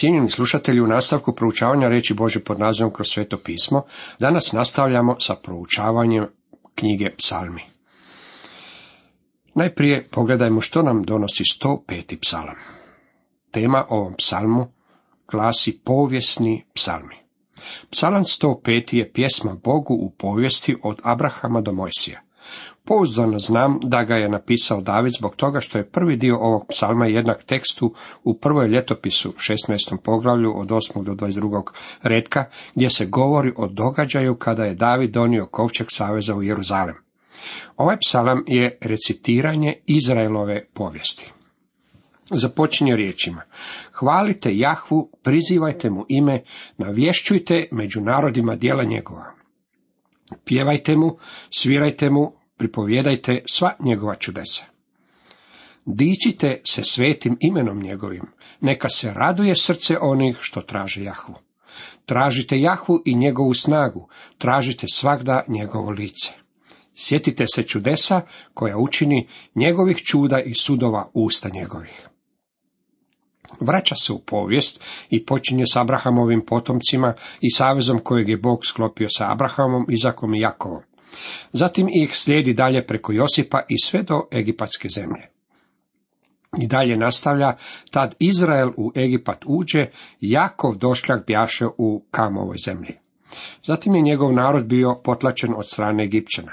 Cijenjeni slušatelji, u nastavku proučavanja reći Bože pod nazivom kroz sveto pismo, danas nastavljamo sa proučavanjem knjige psalmi. Najprije pogledajmo što nam donosi 105. psalam. Tema ovom psalmu glasi povijesni psalmi. Psalam 105. je pjesma Bogu u povijesti od Abrahama do Mojsija. Pouzdano znam da ga je napisao David zbog toga što je prvi dio ovog psalma jednak tekstu u prvoj ljetopisu 16. poglavlju od 8. do 22. redka gdje se govori o događaju kada je David donio kovčeg saveza u Jeruzalem. Ovaj psalam je recitiranje Izraelove povijesti. Započinje riječima. Hvalite Jahvu, prizivajte mu ime, navješćujte među narodima djela njegova. Pjevajte mu, svirajte mu, pripovjedajte sva njegova čudesa. Dičite se svetim imenom njegovim, neka se raduje srce onih što traže Jahvu. Tražite Jahvu i njegovu snagu, tražite svakda njegovo lice. Sjetite se čudesa koja učini njegovih čuda i sudova usta njegovih. Vraća se u povijest i počinje s Abrahamovim potomcima i savezom kojeg je Bog sklopio sa Abrahamom, Izakom i Jakovom. Zatim ih slijedi dalje preko Josipa i sve do Egipatske zemlje. I dalje nastavlja, tad Izrael u Egipat uđe, Jakov došljak bjaše u Kamovoj zemlji. Zatim je njegov narod bio potlačen od strane Egipćana.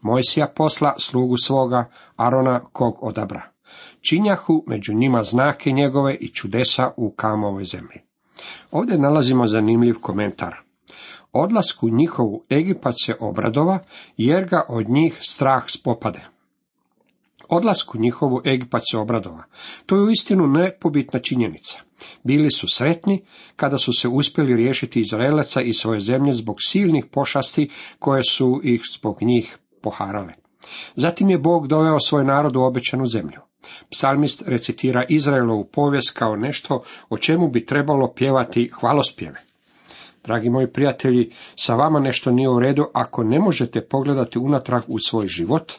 Mojsija posla slugu svoga, Arona kog odabra. Činjahu među njima znake njegove i čudesa u Kamovoj zemlji. Ovdje nalazimo zanimljiv komentar. Odlasku njihovu Egipat se obradova, jer ga od njih strah spopade. Odlasku njihovu Egipat se obradova. To je uistinu nepobitna činjenica. Bili su sretni kada su se uspjeli riješiti Izraelaca i svoje zemlje zbog silnih pošasti koje su ih zbog njih poharale. Zatim je Bog doveo svoj narod u obećanu zemlju. Psalmist recitira Izraelovu povijest kao nešto o čemu bi trebalo pjevati hvalospjeve. Dragi moji prijatelji, sa vama nešto nije u redu ako ne možete pogledati unatrag u svoj život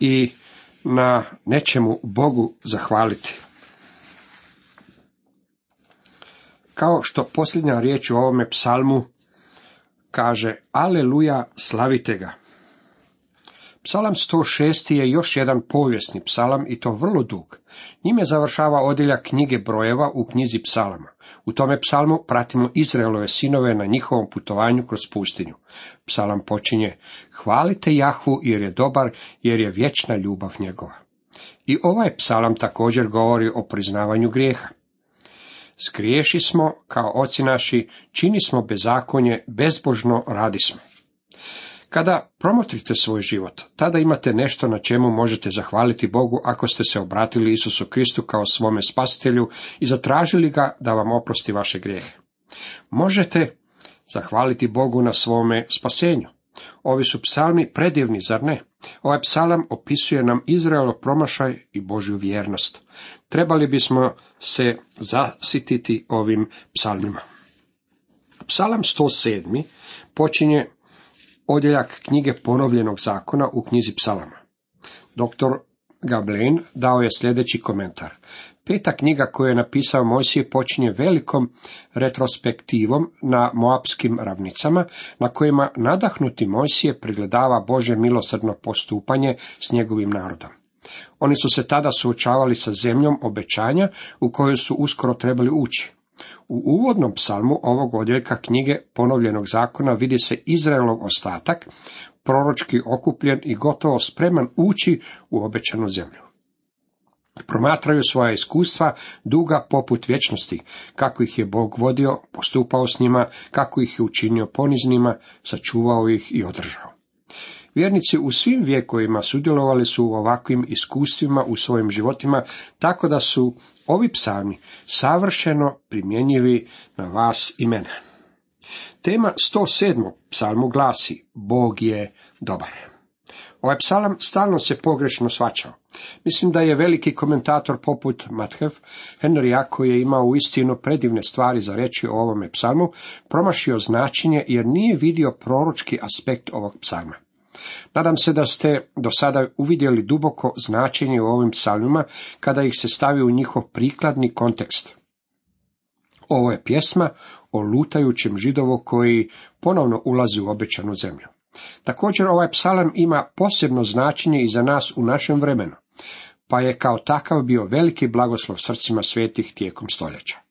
i na nečemu Bogu zahvaliti. Kao što posljednja riječ u ovome psalmu kaže Aleluja, slavite ga. Psalam 106. je još jedan povijesni psalam i to vrlo dug. Njime završava odjeljak knjige brojeva u knjizi psalama. U tome psalmu pratimo Izraelove sinove na njihovom putovanju kroz pustinju. Psalam počinje, hvalite Jahvu jer je dobar, jer je vječna ljubav njegova. I ovaj psalam također govori o priznavanju grijeha. Skriješi smo, kao oci naši, čini smo bezakonje, bezbožno radismo. Kada promotrite svoj život, tada imate nešto na čemu možete zahvaliti Bogu ako ste se obratili Isusu Kristu kao svome spasitelju i zatražili ga da vam oprosti vaše grijehe. Možete zahvaliti Bogu na svome spasenju. Ovi su psalmi predivni, zar ne? Ovaj psalam opisuje nam Izraelo promašaj i Božju vjernost. Trebali bismo se zasititi ovim psalmima. Psalam 107. počinje odjeljak knjige ponovljenog zakona u knjizi psalama. Dr. Gablen dao je sljedeći komentar. Peta knjiga koju je napisao Mojsije počinje velikom retrospektivom na Moapskim ravnicama, na kojima nadahnuti Mojsije pregledava Bože milosrdno postupanje s njegovim narodom. Oni su se tada suočavali sa zemljom obećanja u kojoj su uskoro trebali ući. U uvodnom psalmu ovog odjeljka knjige ponovljenog zakona vidi se Izraelov ostatak, proročki okupljen i gotovo spreman ući u obećanu zemlju. Promatraju svoja iskustva duga poput vječnosti, kako ih je Bog vodio, postupao s njima, kako ih je učinio poniznima, sačuvao ih i održao. Vjernici u svim vijekovima sudjelovali su u ovakvim iskustvima u svojim životima, tako da su ovi psalmi savršeno primjenjivi na vas i mene. Tema 107. psalmu glasi Bog je dobar. Ovaj psalam stalno se pogrešno svačao. Mislim da je veliki komentator poput Mathev, Henrija, koji je imao uistinu predivne stvari za reći o ovome psalmu, promašio značenje jer nije vidio proročki aspekt ovog psalma. Nadam se da ste do sada uvidjeli duboko značenje u ovim psalmima kada ih se stavi u njihov prikladni kontekst. Ovo je pjesma o lutajućem židovu koji ponovno ulazi u obećanu zemlju. Također ovaj psalam ima posebno značenje i za nas u našem vremenu, pa je kao takav bio veliki blagoslov srcima svetih tijekom stoljeća.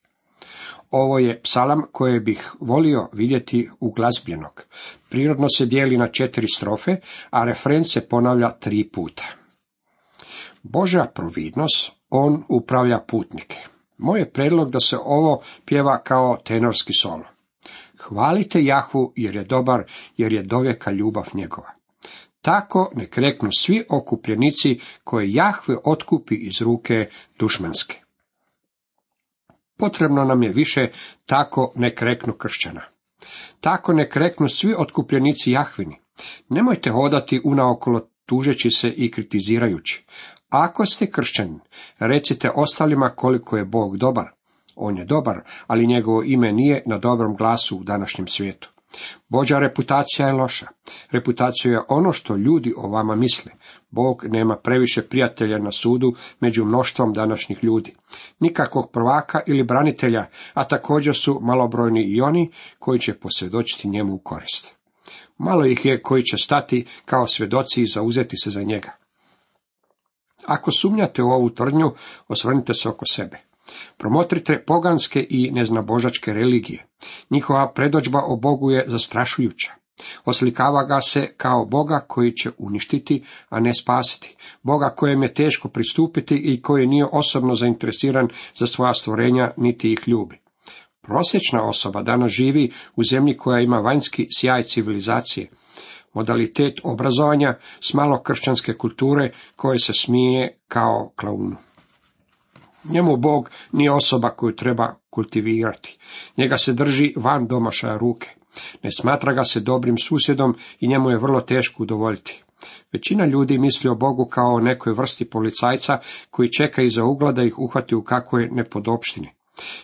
Ovo je psalam koje bih volio vidjeti uglazbljenog. Prirodno se dijeli na četiri strofe, a refren se ponavlja tri puta. Božja providnost, on upravlja putnike. Moj je predlog da se ovo pjeva kao tenorski solo. Hvalite Jahvu jer je dobar, jer je dovijeka ljubav njegova. Tako ne kreknu svi okupljenici koje Jahve otkupi iz ruke dušmanske. Potrebno nam je više tako ne kreknu kršćana. Tako ne kreknu svi otkupljenici Jahvini. Nemojte hodati unaokolo tužeći se i kritizirajući. Ako ste kršćanin, recite ostalima koliko je Bog dobar. On je dobar, ali njegovo ime nije na dobrom glasu u današnjem svijetu. Bođa reputacija je loša. Reputacija je ono što ljudi o vama misle. Bog nema previše prijatelja na sudu među mnoštvom današnjih ljudi. Nikakvog prvaka ili branitelja, a također su malobrojni i oni koji će posvjedočiti njemu u korist. Malo ih je koji će stati kao svjedoci i zauzeti se za njega. Ako sumnjate u ovu tvrdnju, osvrnite se oko sebe. Promotrite poganske i neznabožačke religije. Njihova predođba o Bogu je zastrašujuća. Oslikava ga se kao Boga koji će uništiti, a ne spasiti. Boga kojem je teško pristupiti i koji nije osobno zainteresiran za svoja stvorenja, niti ih ljubi. Prosječna osoba danas živi u zemlji koja ima vanjski sjaj civilizacije, modalitet obrazovanja s malo kršćanske kulture koje se smije kao klaunu. Njemu Bog nije osoba koju treba kultivirati. Njega se drži van domašaja ruke. Ne smatra ga se dobrim susjedom i njemu je vrlo teško udovoljiti. Većina ljudi misli o Bogu kao o nekoj vrsti policajca koji čeka iza ugla da ih uhvati u kakvoj nepodopštini.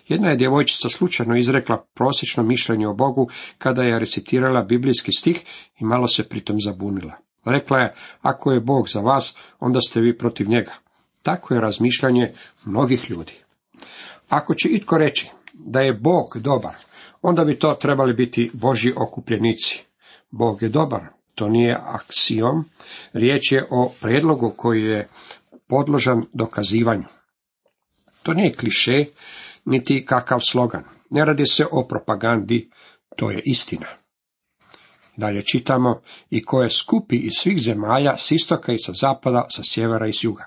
Jedna je djevojčica slučajno izrekla prosječno mišljenje o Bogu kada je recitirala biblijski stih i malo se pritom zabunila. Rekla je, ako je Bog za vas, onda ste vi protiv njega. Tako je razmišljanje mnogih ljudi. Ako će itko reći da je Bog dobar, onda bi to trebali biti Božji okupljenici. Bog je dobar, to nije aksijom, riječ je o predlogu koji je podložan dokazivanju. To nije kliše, niti kakav slogan. Ne radi se o propagandi, to je istina. Dalje čitamo i koje skupi iz svih zemalja s istoka i sa zapada, sa sjevera i s juga.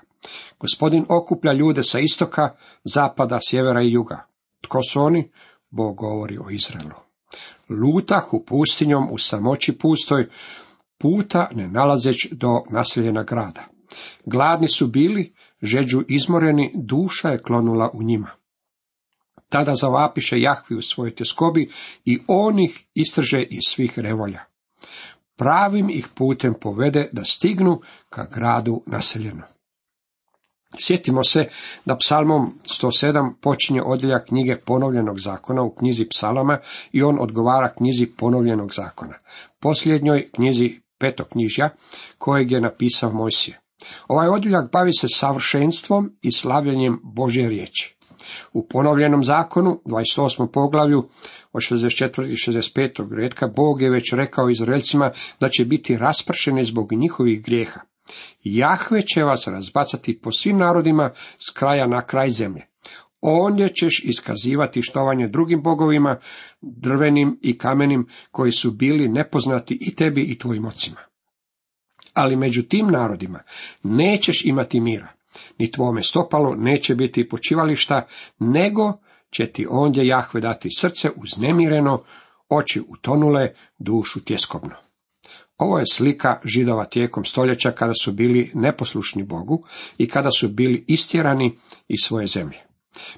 Gospodin okuplja ljude sa istoka, zapada, sjevera i juga. Tko su oni? Bog govori o Izraelu. Lutah u pustinjom u samoći pustoj, puta ne nalazeć do naseljena grada. Gladni su bili, žeđu izmoreni, duša je klonula u njima. Tada zavapiše Jahvi u svojoj tjeskobi i on ih istrže iz svih revolja. Pravim ih putem povede da stignu ka gradu naseljeno. Sjetimo se da psalmom 107 počinje odjeljak knjige ponovljenog zakona u knjizi psalama i on odgovara knjizi ponovljenog zakona. Posljednjoj knjizi petoknjižja kojeg je napisao Mojsije. Ovaj odjeljak bavi se savršenstvom i slavljanjem Božje riječi. U ponovljenom zakonu, 28. poglavlju, od 64. i 65. redka, Bog je već rekao Izraelcima da će biti raspršeni zbog njihovih grijeha. Jahve će vas razbacati po svim narodima s kraja na kraj zemlje. Ondje ćeš iskazivati štovanje drugim bogovima, drvenim i kamenim, koji su bili nepoznati i tebi i tvojim ocima. Ali među tim narodima nećeš imati mira, ni tvome stopalo neće biti počivališta, nego će ti ondje Jahve dati srce uznemireno, oči utonule, dušu tjeskobno. Ovo je slika židova tijekom stoljeća kada su bili neposlušni Bogu i kada su bili istjerani iz svoje zemlje.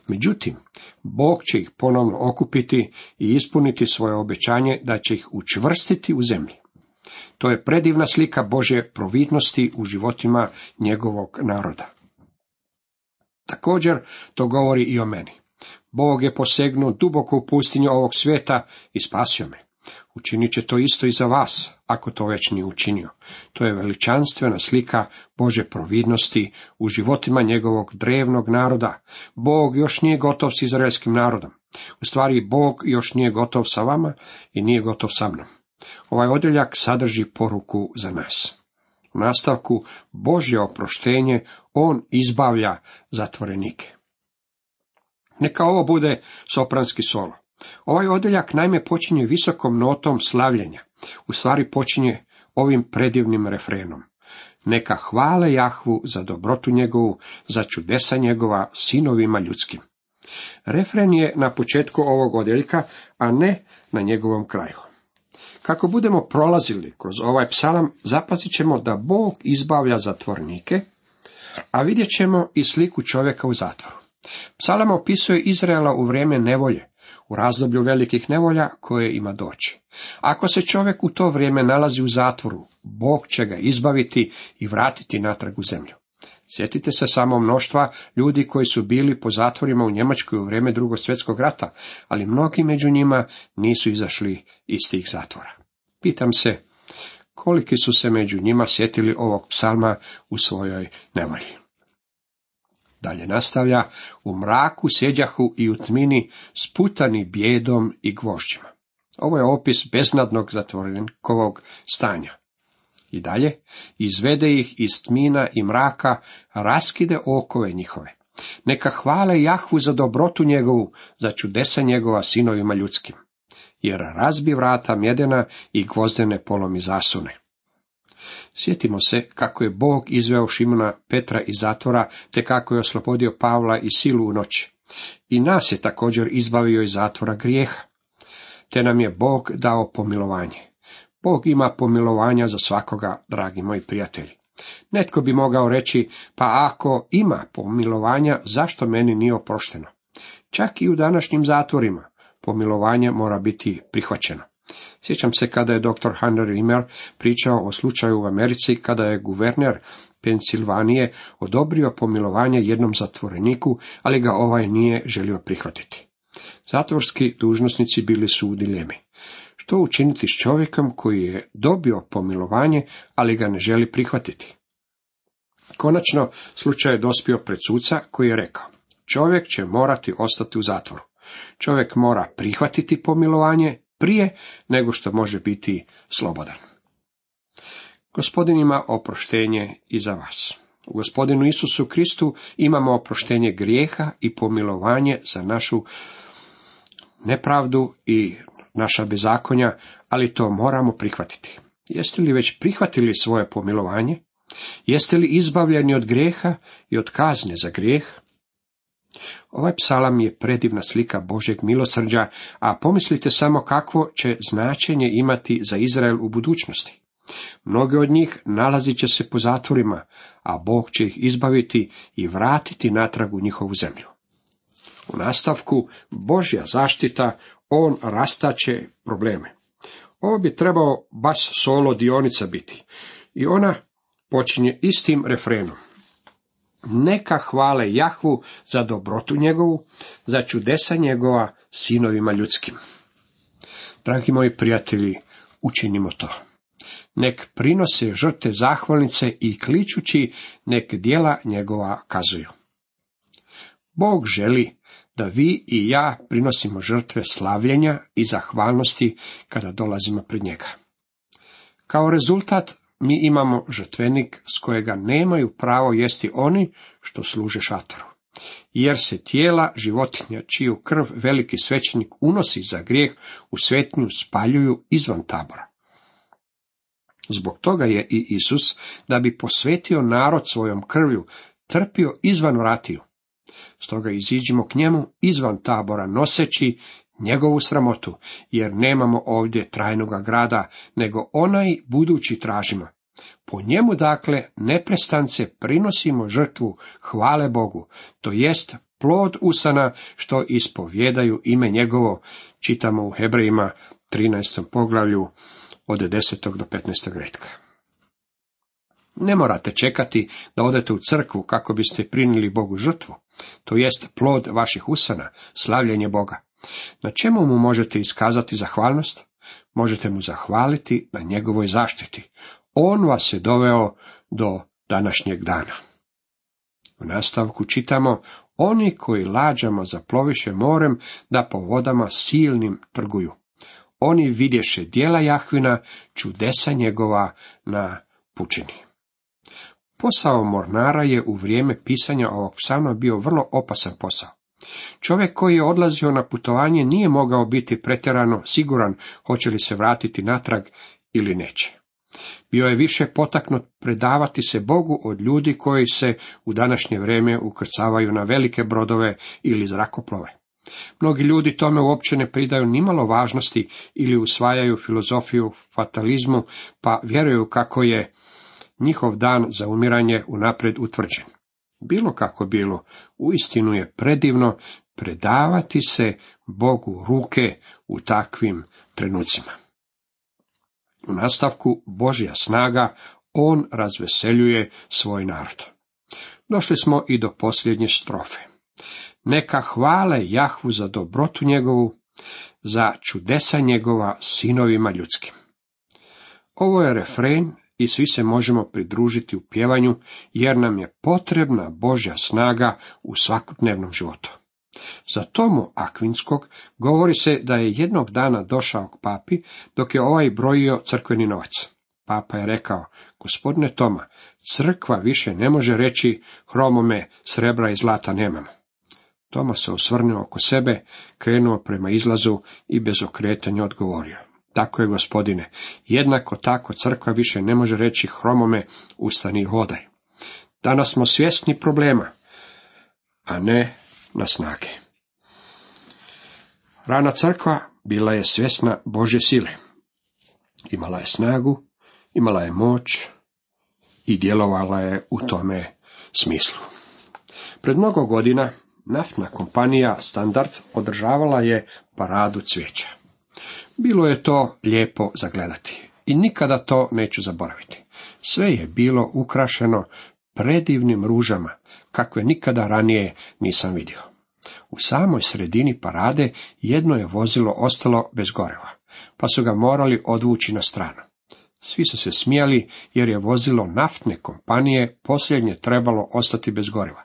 Međutim, Bog će ih ponovno okupiti i ispuniti svoje obećanje da će ih učvrstiti u zemlji. To je predivna slika Božje providnosti u životima njegovog naroda. Također to govori i o meni. Bog je posegnuo duboko u pustinju ovog svijeta i spasio me. Učinit će to isto i za vas, ako to već nije učinio. To je veličanstvena slika Bože providnosti u životima njegovog drevnog naroda. Bog još nije gotov s izraelskim narodom. U stvari, Bog još nije gotov sa vama i nije gotov sa mnom. Ovaj odjeljak sadrži poruku za nas. U nastavku Božje oproštenje on izbavlja zatvorenike. Neka ovo bude sopranski solo. Ovaj odjeljak naime počinje visokom notom slavljenja. U stvari počinje ovim predivnim refrenom. Neka hvale Jahvu za dobrotu njegovu, za čudesa njegova sinovima ljudskim. Refren je na početku ovog odjeljka, a ne na njegovom kraju. Kako budemo prolazili kroz ovaj psalam, zapazit ćemo da Bog izbavlja zatvornike, a vidjet ćemo i sliku čovjeka u zatvoru. Psalam opisuje Izraela u vrijeme nevolje, u razdoblju velikih nevolja koje ima doći. Ako se čovjek u to vrijeme nalazi u zatvoru, Bog će ga izbaviti i vratiti natrag u zemlju. Sjetite se samo mnoštva ljudi koji su bili po zatvorima u Njemačkoj u vrijeme drugog svjetskog rata, ali mnogi među njima nisu izašli iz tih zatvora. Pitam se, koliki su se među njima sjetili ovog psalma u svojoj nevolji. Dalje nastavlja, u mraku sjeđahu i u tmini, sputani bijedom i gvožđima. Ovo je opis beznadnog zatvorenkovog stanja. I dalje, izvede ih iz tmina i mraka, raskide okove njihove. Neka hvale Jahvu za dobrotu njegovu, za čudesa njegova sinovima ljudskim. Jer razbi vrata mjedena i gvozdene polomi zasune. Sjetimo se kako je Bog izveo Šimona Petra iz zatvora, te kako je oslobodio Pavla i silu u noći. I nas je također izbavio iz zatvora grijeha. Te nam je Bog dao pomilovanje. Bog ima pomilovanja za svakoga, dragi moji prijatelji. Netko bi mogao reći, pa ako ima pomilovanja, zašto meni nije oprošteno? Čak i u današnjim zatvorima pomilovanje mora biti prihvaćeno. Sjećam se kada je dr. Hunter Rimmer pričao o slučaju u Americi kada je guverner Pensilvanije odobrio pomilovanje jednom zatvoreniku, ali ga ovaj nije želio prihvatiti. Zatvorski dužnosnici bili su u dilemi. Što učiniti s čovjekom koji je dobio pomilovanje, ali ga ne želi prihvatiti? Konačno, slučaj je dospio pred suca koji je rekao, čovjek će morati ostati u zatvoru. Čovjek mora prihvatiti pomilovanje prije nego što može biti slobodan. Gospodin ima oproštenje i za vas. U gospodinu Isusu Kristu imamo oproštenje grijeha i pomilovanje za našu nepravdu i naša bezakonja, ali to moramo prihvatiti. Jeste li već prihvatili svoje pomilovanje? Jeste li izbavljeni od grijeha i od kazne za grijeh? Ovaj psalam je predivna slika Božeg milosrđa, a pomislite samo kakvo će značenje imati za Izrael u budućnosti. Mnogi od njih nalazit će se po zatvorima, a Bog će ih izbaviti i vratiti natrag u njihovu zemlju. U nastavku Božja zaštita, on rastaće probleme. Ovo bi trebao bas solo dionica biti. I ona počinje istim refrenom neka hvale Jahvu za dobrotu njegovu, za čudesa njegova sinovima ljudskim. Dragi moji prijatelji, učinimo to. Nek prinose žrte zahvalnice i kličući nek dijela njegova kazuju. Bog želi da vi i ja prinosimo žrtve slavljenja i zahvalnosti kada dolazimo pred njega. Kao rezultat mi imamo žrtvenik s kojega nemaju pravo jesti oni što služe šatoru. Jer se tijela životinja čiju krv veliki svećenik unosi za grijeh u svetnju spaljuju izvan tabora. Zbog toga je i Isus, da bi posvetio narod svojom krvlju, trpio izvan vratiju. Stoga iziđimo k njemu izvan tabora, noseći njegovu sramotu, jer nemamo ovdje trajnoga grada, nego onaj budući tražimo. Po njemu dakle neprestance prinosimo žrtvu hvale Bogu, to jest plod usana što ispovjedaju ime njegovo, čitamo u Hebrejima 13. poglavlju od 10. do 15. redka. Ne morate čekati da odete u crkvu kako biste prinili Bogu žrtvu, to jest plod vaših usana, slavljenje Boga. Na čemu mu možete iskazati zahvalnost? možete mu zahvaliti na njegovoj zaštiti. On vas je doveo do današnjeg dana. U nastavku čitamo, oni koji lađama zaploviše morem, da po vodama silnim trguju. Oni vidješe dijela Jahvina, čudesa njegova na pučini. Posao mornara je u vrijeme pisanja ovog psalma bio vrlo opasan posao. Čovjek koji je odlazio na putovanje nije mogao biti pretjerano siguran hoće li se vratiti natrag ili neće. Bio je više potaknut predavati se Bogu od ljudi koji se u današnje vrijeme ukrcavaju na velike brodove ili zrakoplove. Mnogi ljudi tome uopće ne pridaju nimalo važnosti ili usvajaju filozofiju fatalizmu, pa vjeruju kako je njihov dan za umiranje unaprijed utvrđen. Bilo kako bilo, uistinu je predivno predavati se Bogu ruke u takvim trenucima. U nastavku Božja snaga, on razveseljuje svoj narod. Došli smo i do posljednje strofe. Neka hvale Jahvu za dobrotu njegovu, za čudesa njegova sinovima ljudskim. Ovo je refren i svi se možemo pridružiti u pjevanju, jer nam je potrebna Božja snaga u svakodnevnom životu. Za Tomu Akvinskog govori se da je jednog dana došao k papi, dok je ovaj brojio crkveni novac. Papa je rekao, gospodine Toma, crkva više ne može reći, hromome srebra i zlata nemamo. Toma se osvrnuo oko sebe, krenuo prema izlazu i bez okretanja odgovorio. Tako je, gospodine. Jednako tako crkva više ne može reći hromome ustani i hodaj. Danas smo svjesni problema, a ne na snage. Rana crkva bila je svjesna Bože sile. Imala je snagu, imala je moć i djelovala je u tome smislu. Pred mnogo godina naftna kompanija Standard održavala je paradu cvijeća. Bilo je to lijepo zagledati i nikada to neću zaboraviti. Sve je bilo ukrašeno predivnim ružama, kakve nikada ranije nisam vidio. U samoj sredini parade jedno je vozilo ostalo bez goriva, pa su ga morali odvući na stranu. Svi su se smijali jer je vozilo naftne kompanije posljednje trebalo ostati bez goriva.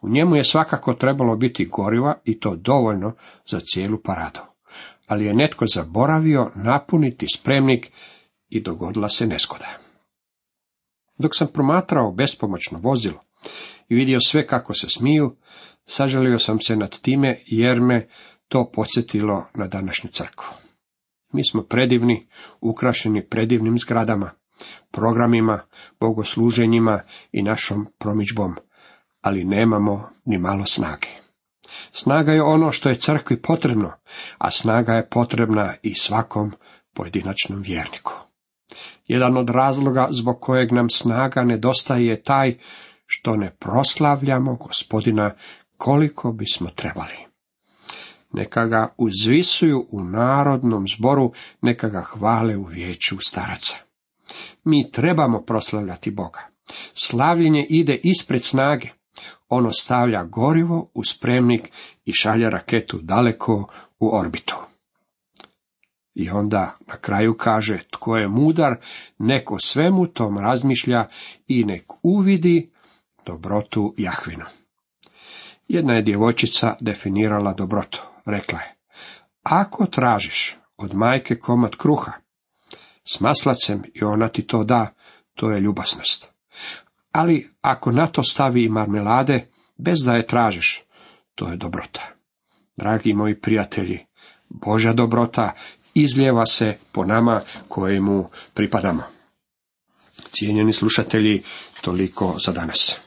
U njemu je svakako trebalo biti goriva i to dovoljno za cijelu paradu. Ali je netko zaboravio napuniti spremnik i dogodila se neskoda. Dok sam promatrao bespomoćno vozilo i vidio sve kako se smiju, sažalio sam se nad time jer me to podsjetilo na današnju crkvu. Mi smo predivni, ukrašeni predivnim zgradama, programima, bogosluženjima i našom promičbom, ali nemamo ni malo snage. Snaga je ono što je crkvi potrebno, a snaga je potrebna i svakom pojedinačnom vjerniku. Jedan od razloga zbog kojeg nam snaga nedostaje je taj što ne proslavljamo gospodina koliko bismo trebali. Neka ga uzvisuju u narodnom zboru, neka ga hvale u vijeću staraca. Mi trebamo proslavljati Boga. Slavljenje ide ispred snage. Ono stavlja gorivo u spremnik i šalje raketu daleko u orbitu. I onda na kraju kaže, tko je mudar, nek o svemu tom razmišlja i nek uvidi dobrotu Jahvinu. Jedna je djevojčica definirala dobrotu. Rekla je, ako tražiš od majke komad kruha, s maslacem i ona ti to da, to je ljubasnost. Ali ako na to stavi i marmelade, bez da je tražiš, to je dobrota. Dragi moji prijatelji, Božja dobrota izljeva se po nama kojemu pripadamo. Cijenjeni slušatelji, toliko za danas.